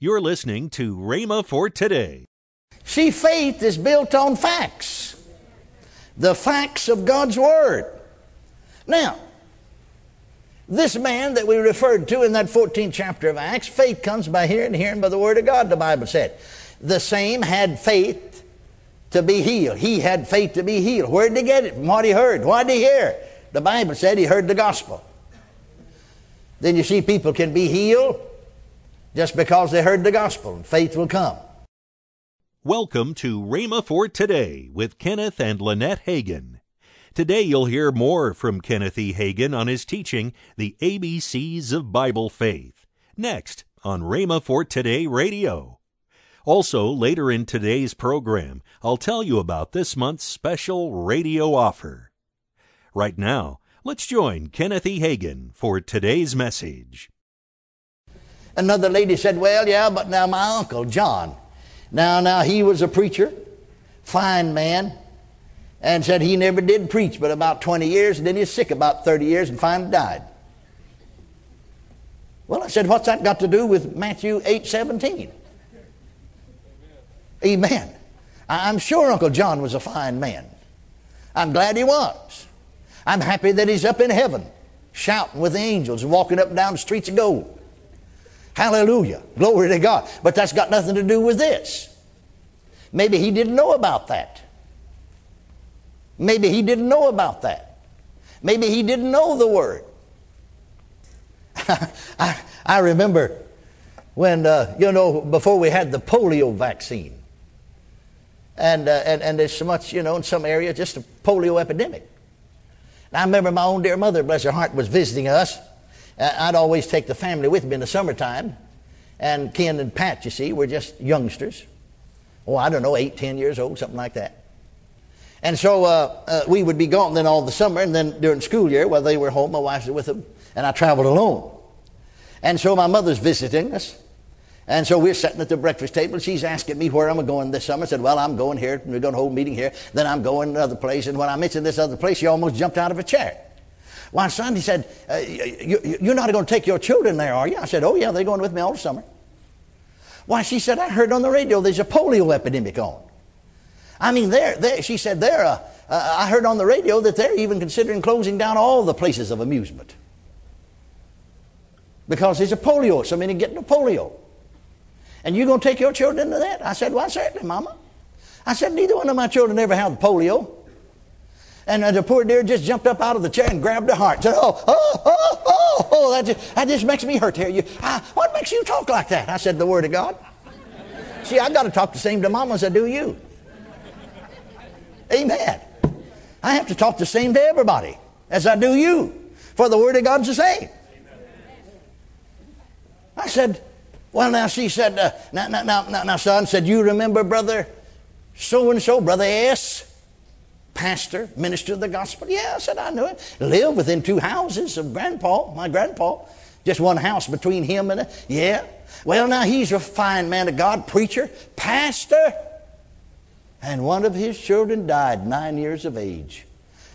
You're listening to Rhema for today. See, faith is built on facts, the facts of God's Word. Now, this man that we referred to in that 14th chapter of Acts, faith comes by hearing, hearing by the Word of God, the Bible said. The same had faith to be healed. He had faith to be healed. Where did he get it? From what he heard. Why did he hear? The Bible said he heard the gospel. Then you see people can be healed just because they heard the gospel, and faith will come. Welcome to Rhema for Today with Kenneth and Lynette Hagin. Today you'll hear more from Kenneth E. Hagin on his teaching, The ABCs of Bible Faith, next on Rhema for Today Radio. Also, later in today's program, I'll tell you about this month's special radio offer. Right now, let's join Kenneth E. Hagin for today's message. Another lady said, Well, yeah, but now my uncle, John, now, now he was a preacher, fine man, and said he never did preach but about 20 years, and then he's sick about 30 years and finally died. Well, I said, What's that got to do with Matthew 8 17? Amen. I'm sure Uncle John was a fine man. I'm glad he was. I'm happy that he's up in heaven, shouting with the angels and walking up and down the streets of gold. Hallelujah. Glory to God. But that's got nothing to do with this. Maybe he didn't know about that. Maybe he didn't know about that. Maybe he didn't know the word. I, I remember when, uh, you know, before we had the polio vaccine. And, uh, and, and there's so much, you know, in some areas, just a polio epidemic. And I remember my own dear mother, bless her heart, was visiting us I'd always take the family with me in the summertime. And Ken and Pat, you see, were just youngsters. Oh, I don't know, eight, ten years old, something like that. And so uh, uh, we would be gone then all the summer, and then during school year, while they were home, my wife was with them, and I traveled alone. And so my mother's visiting us. And so we're sitting at the breakfast table. She's asking me where I'm going this summer. I said, Well, I'm going here. and We're going to hold a meeting here. Then I'm going another place. And when I mentioned this other place, she almost jumped out of a chair. Why, son, he said, uh, you, are not going to take your children there, are you? I said, oh, yeah, they're going with me all summer. Why, she said, I heard on the radio there's a polio epidemic on. I mean, there, there she said, they're, uh, uh, I heard on the radio that they're even considering closing down all the places of amusement. Because there's a polio, so many getting a polio. And you're going to take your children to that? I said, Why, certainly, Mama. I said, Neither one of my children ever had polio. And the poor dear just jumped up out of the chair and grabbed her heart. Said, oh, oh, oh, oh, oh, that just, that just makes me hurt to hear you. I, what makes you talk like that? I said, the Word of God. See, I got to talk the same to Mama as I do you. Amen. I have to talk the same to everybody as I do you. For the Word of God's the same. I said, well, now she said, uh, now, now, now, now, son said, you remember brother so and so, brother S? Pastor, minister of the gospel? Yeah, I said, I knew it. Lived within two houses of grandpa, my grandpa. Just one house between him and, a, yeah. Well, now he's a fine man of God, preacher, pastor. And one of his children died nine years of age.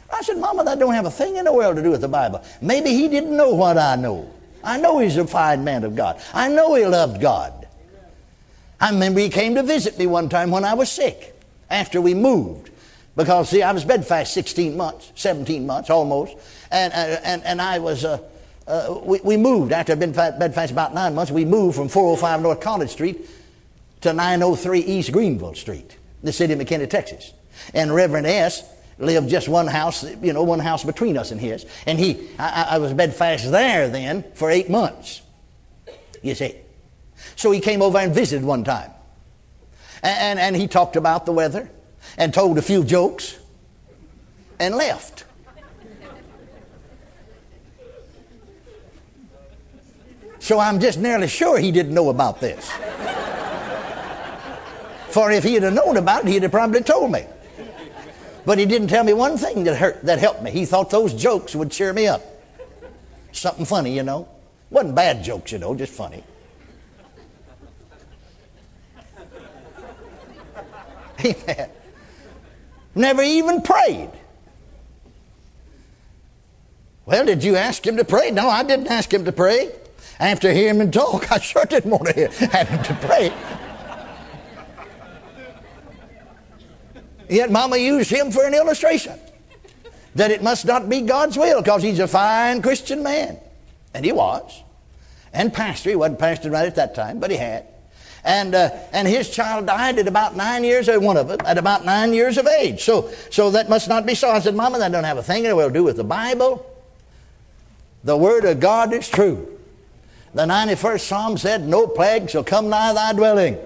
I said, Mama, that don't have a thing in the world to do with the Bible. Maybe he didn't know what I know. I know he's a fine man of God. I know he loved God. I remember he came to visit me one time when I was sick after we moved. Because, see, I was bedfast 16 months, 17 months almost. And, uh, and, and I was, uh, uh, we, we moved after I'd been bedfast about nine months. We moved from 405 North College Street to 903 East Greenville Street, the city of McKinney, Texas. And Reverend S. lived just one house, you know, one house between us and his. And he, I, I was bedfast there then for eight months, you see. So he came over and visited one time. And, and, and he talked about the weather and told a few jokes and left. So I'm just nearly sure he didn't know about this. For if he'd have known about it, he'd have probably told me. But he didn't tell me one thing that hurt that helped me. He thought those jokes would cheer me up. Something funny, you know. Wasn't bad jokes, you know, just funny. Amen. Never even prayed. Well, did you ask him to pray? No, I didn't ask him to pray. After hearing him talk, I sure didn't want to hear, have him to pray. Yet Mama used him for an illustration that it must not be God's will because he's a fine Christian man. And he was. And pastor. He wasn't pastor right at that time, but he had. And, uh, and his child died at about nine years, or one of them, at about nine years of age. So, so that must not be so. I said, Mama, that don't have a thing to do with the Bible. The Word of God is true. The 91st Psalm said, No plague shall come nigh thy dwelling.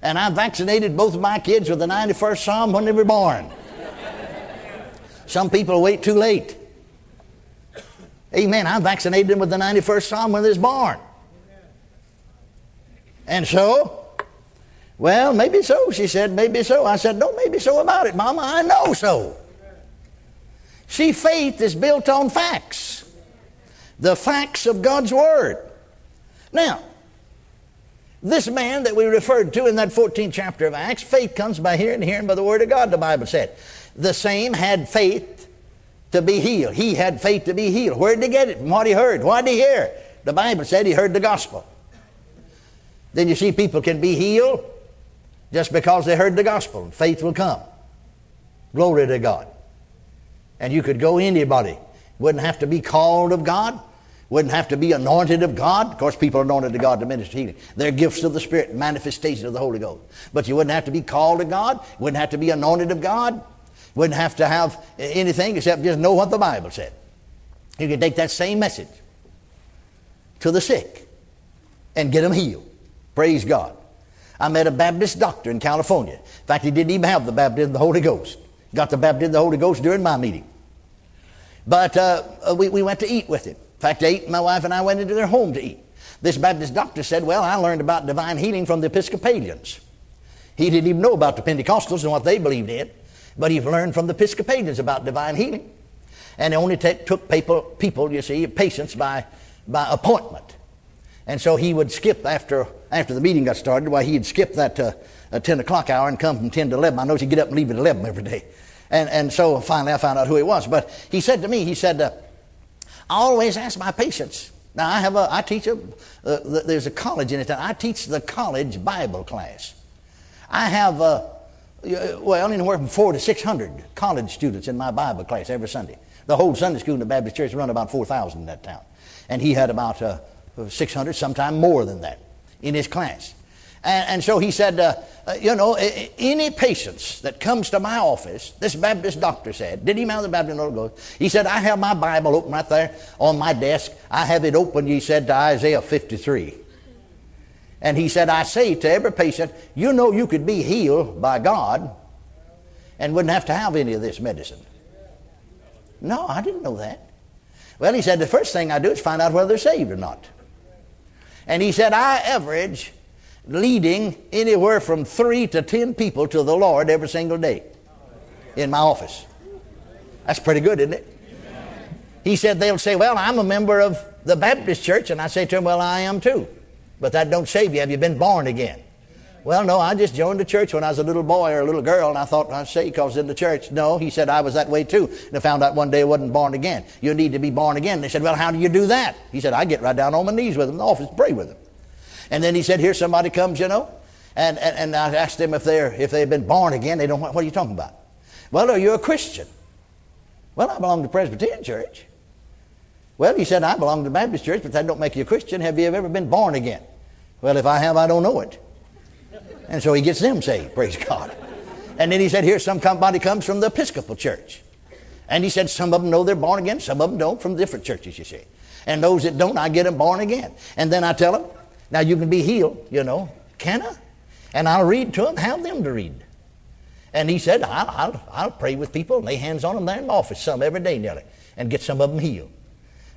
And I vaccinated both of my kids with the 91st Psalm when they were born. Some people wait too late. Amen. I vaccinated them with the 91st Psalm when they was born. And so, well, maybe so. She said, maybe so. I said, don't maybe so about it, Mama. I know so. See, faith is built on facts, the facts of God's Word. Now, this man that we referred to in that 14th chapter of Acts, faith comes by hearing, hearing by the Word of God, the Bible said. The same had faith to be healed. He had faith to be healed. Where did he get it? From what he heard. What did he hear? The Bible said he heard the gospel. Then you see people can be healed just because they heard the gospel. Faith will come. Glory to God. And you could go anybody. Wouldn't have to be called of God. Wouldn't have to be anointed of God. Of course, people are anointed to God to minister healing. They're gifts of the Spirit, manifestation of the Holy Ghost. But you wouldn't have to be called of God. Wouldn't have to be anointed of God. Wouldn't have to have anything except just know what the Bible said. You can take that same message to the sick and get them healed. Praise God. I met a Baptist doctor in California. In fact, he didn't even have the baptism of the Holy Ghost. Got the baptism of the Holy Ghost during my meeting. But uh, uh we, we went to eat with him. In fact, ate, my wife and I went into their home to eat. This Baptist doctor said, Well, I learned about divine healing from the Episcopalians. He didn't even know about the Pentecostals and what they believed in, but he learned from the Episcopalians about divine healing. And they only t- took people, people, you see, patients by, by appointment. And so he would skip after, after the meeting got started, why he'd skip that uh, 10 o'clock hour and come from 10 to 11. I know he'd get up and leave at 11 every day. And, and so finally I found out who he was. But he said to me, he said, uh, I always ask my patients. Now I have a, I teach a, uh, there's a college in it. I teach the college Bible class. I have, uh, well, anywhere from four to 600 college students in my Bible class every Sunday. The whole Sunday school in the Baptist church run about 4,000 in that town. And he had about uh, 600, sometime more than that, in his class. And, and so he said, uh, uh, you know, any patients that comes to my office, this Baptist doctor said, did he mount the Baptist Holy Ghost? He said, I have my Bible open right there on my desk. I have it open, he said, to Isaiah 53. And he said, I say to every patient, you know you could be healed by God and wouldn't have to have any of this medicine. No, I didn't know that. Well, he said, the first thing I do is find out whether they're saved or not. And he said, I average leading anywhere from three to ten people to the Lord every single day in my office. That's pretty good, isn't it? He said, they'll say, Well, I'm a member of the Baptist church. And I say to him, Well, I am too. But that don't save you. Have you been born again? Well, no, I just joined the church when I was a little boy or a little girl, and I thought I'd say because in the church. No, he said I was that way too. And I found out one day I wasn't born again. You need to be born again. They said, Well, how do you do that? He said, I get right down on my knees with them in the office, pray with them. And then he said, Here somebody comes, you know, and, and, and I asked them if they're if they've been born again. They don't what are you talking about? Well, are you a Christian? Well, I belong to Presbyterian Church. Well, he said, I belong to Baptist Church, but that don't make you a Christian. Have you ever been born again? Well, if I have, I don't know it. And so he gets them saved, praise God. And then he said, Here somebody comes from the Episcopal Church. And he said, Some of them know they're born again, some of them don't, from different churches, you see. And those that don't, I get them born again. And then I tell them, Now you can be healed, you know. Can I? And I'll read to them, have them to read. And he said, I'll, I'll, I'll pray with people, lay hands on them there in the office, some every day nearly, and get some of them healed.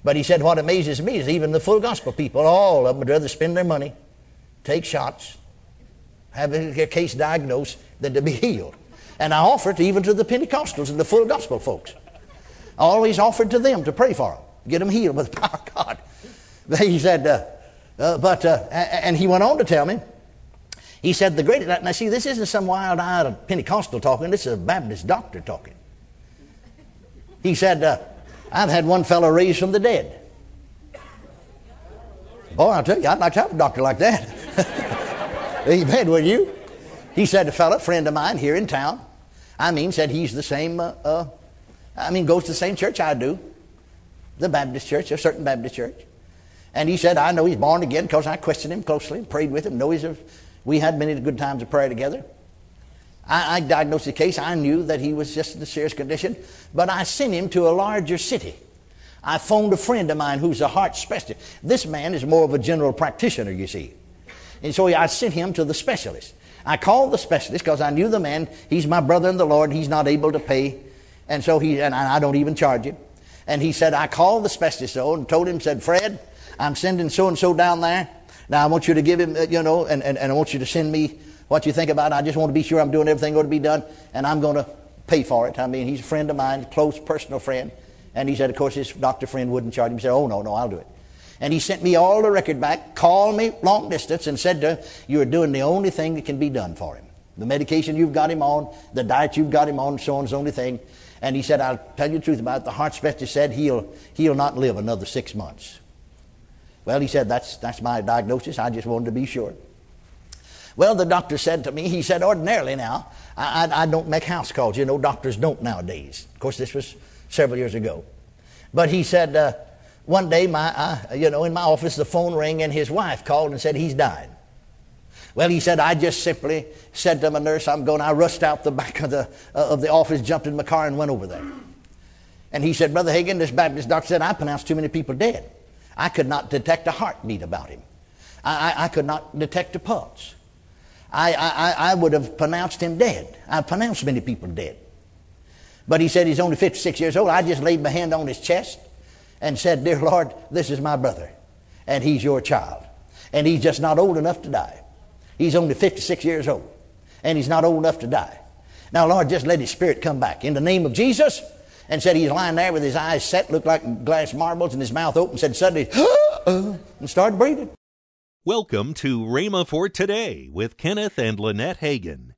But he said, What amazes me is even the full gospel people, all of them would rather spend their money, take shots, have a case diagnosed than to be healed. And I offered even to the Pentecostals and the full gospel folks. I always offered to them to pray for them, get them healed by the power of God. He said, uh, uh, but, uh, and he went on to tell me, he said, the greatest, now see, this isn't some wild eyed Pentecostal talking, this is a Baptist doctor talking. He said, uh, I've had one fellow raised from the dead. Boy, I'll tell you, I'd like to have a doctor like that. Amen, will you? He said, a fellow, friend of mine here in town, I mean, said he's the same, uh, uh, I mean, goes to the same church I do, the Baptist church, a certain Baptist church. And he said, I know he's born again because I questioned him closely prayed with him. Know he's a, we had many good times of prayer together. I, I diagnosed the case. I knew that he was just in a serious condition, but I sent him to a larger city. I phoned a friend of mine who's a heart specialist. This man is more of a general practitioner, you see. And so I sent him to the specialist. I called the specialist because I knew the man. He's my brother in the Lord. He's not able to pay. And so he, and I don't even charge him. And he said, I called the specialist so and told him, said, Fred, I'm sending so and so down there. Now I want you to give him, you know, and, and, and I want you to send me what you think about it. I just want to be sure I'm doing everything going to be done, and I'm going to pay for it. I mean, he's a friend of mine, close personal friend. And he said, of course, his doctor friend wouldn't charge him. He said, oh, no, no, I'll do it. And he sent me all the record back, called me long distance, and said to him, You're doing the only thing that can be done for him. The medication you've got him on, the diet you've got him on, so on is the only thing. And he said, I'll tell you the truth about it. The heart specialist said he'll, he'll not live another six months. Well, he said, that's, that's my diagnosis. I just wanted to be sure. Well, the doctor said to me, he said, ordinarily now, I, I, I don't make house calls. You know, doctors don't nowadays. Of course, this was several years ago. But he said, uh, one day, my, uh, you know, in my office, the phone rang and his wife called and said he's died. Well, he said, I just simply said to my nurse, I'm going. I rushed out the back of the, uh, of the office, jumped in my car, and went over there. And he said, Brother Hagin, this Baptist doctor said, I pronounced too many people dead. I could not detect a heartbeat about him. I, I, I could not detect a pulse. I, I, I would have pronounced him dead. I pronounced many people dead. But he said he's only 56 years old. I just laid my hand on his chest and said, Dear Lord, this is my brother, and he's your child. And he's just not old enough to die. He's only 56 years old, and he's not old enough to die. Now, Lord, just let his spirit come back. In the name of Jesus, and said he's lying there with his eyes set, looked like glass marbles, and his mouth open, said suddenly, and started breathing. Welcome to Rhema for Today with Kenneth and Lynette Hagin.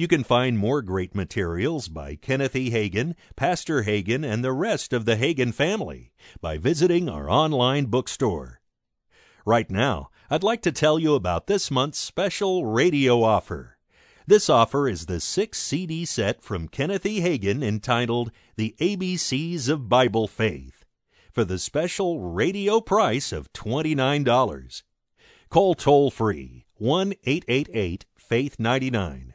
You can find more great materials by Kenneth E. Hagin, Pastor Hagin, and the rest of the Hagin family by visiting our online bookstore. Right now, I'd like to tell you about this month's special radio offer. This offer is the six CD set from Kenneth E. Hagin entitled The ABCs of Bible Faith for the special radio price of $29. Call toll free 1 888 Faith 99.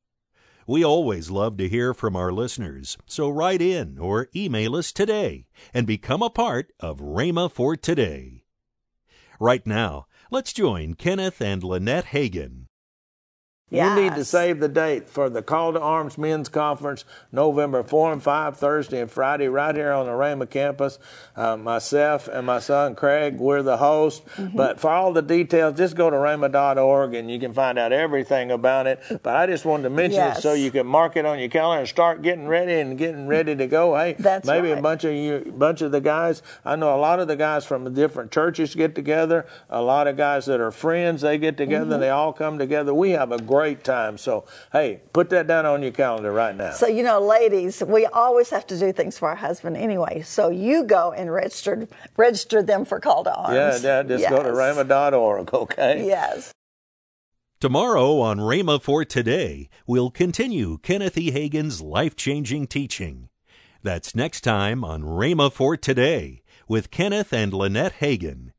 We always love to hear from our listeners, so write in or email us today and become a part of Rhema for Today. Right now, let's join Kenneth and Lynette Hagin. You need to save the date for the Call to Arms Men's Conference, November 4 and 5, Thursday and Friday, right here on the Rhema campus. Uh, myself and my son Craig, we're the host. Mm-hmm. But for all the details, just go to rhema.org and you can find out everything about it. But I just wanted to mention yes. it so you can mark it on your calendar and start getting ready and getting ready to go. Hey, That's maybe right. a bunch of you, bunch of the guys. I know a lot of the guys from different churches get together. A lot of guys that are friends, they get together. Mm-hmm. They all come together. We have a great great time. So, hey, put that down on your calendar right now. So, you know, ladies, we always have to do things for our husband anyway. So you go and register register them for Call to Arms. Yeah, yeah just yes. go to rhema.org, okay? Yes. Tomorrow on Rhema for Today, we'll continue Kenneth E. Hagin's life changing teaching. That's next time on Rhema for Today with Kenneth and Lynette Hagin.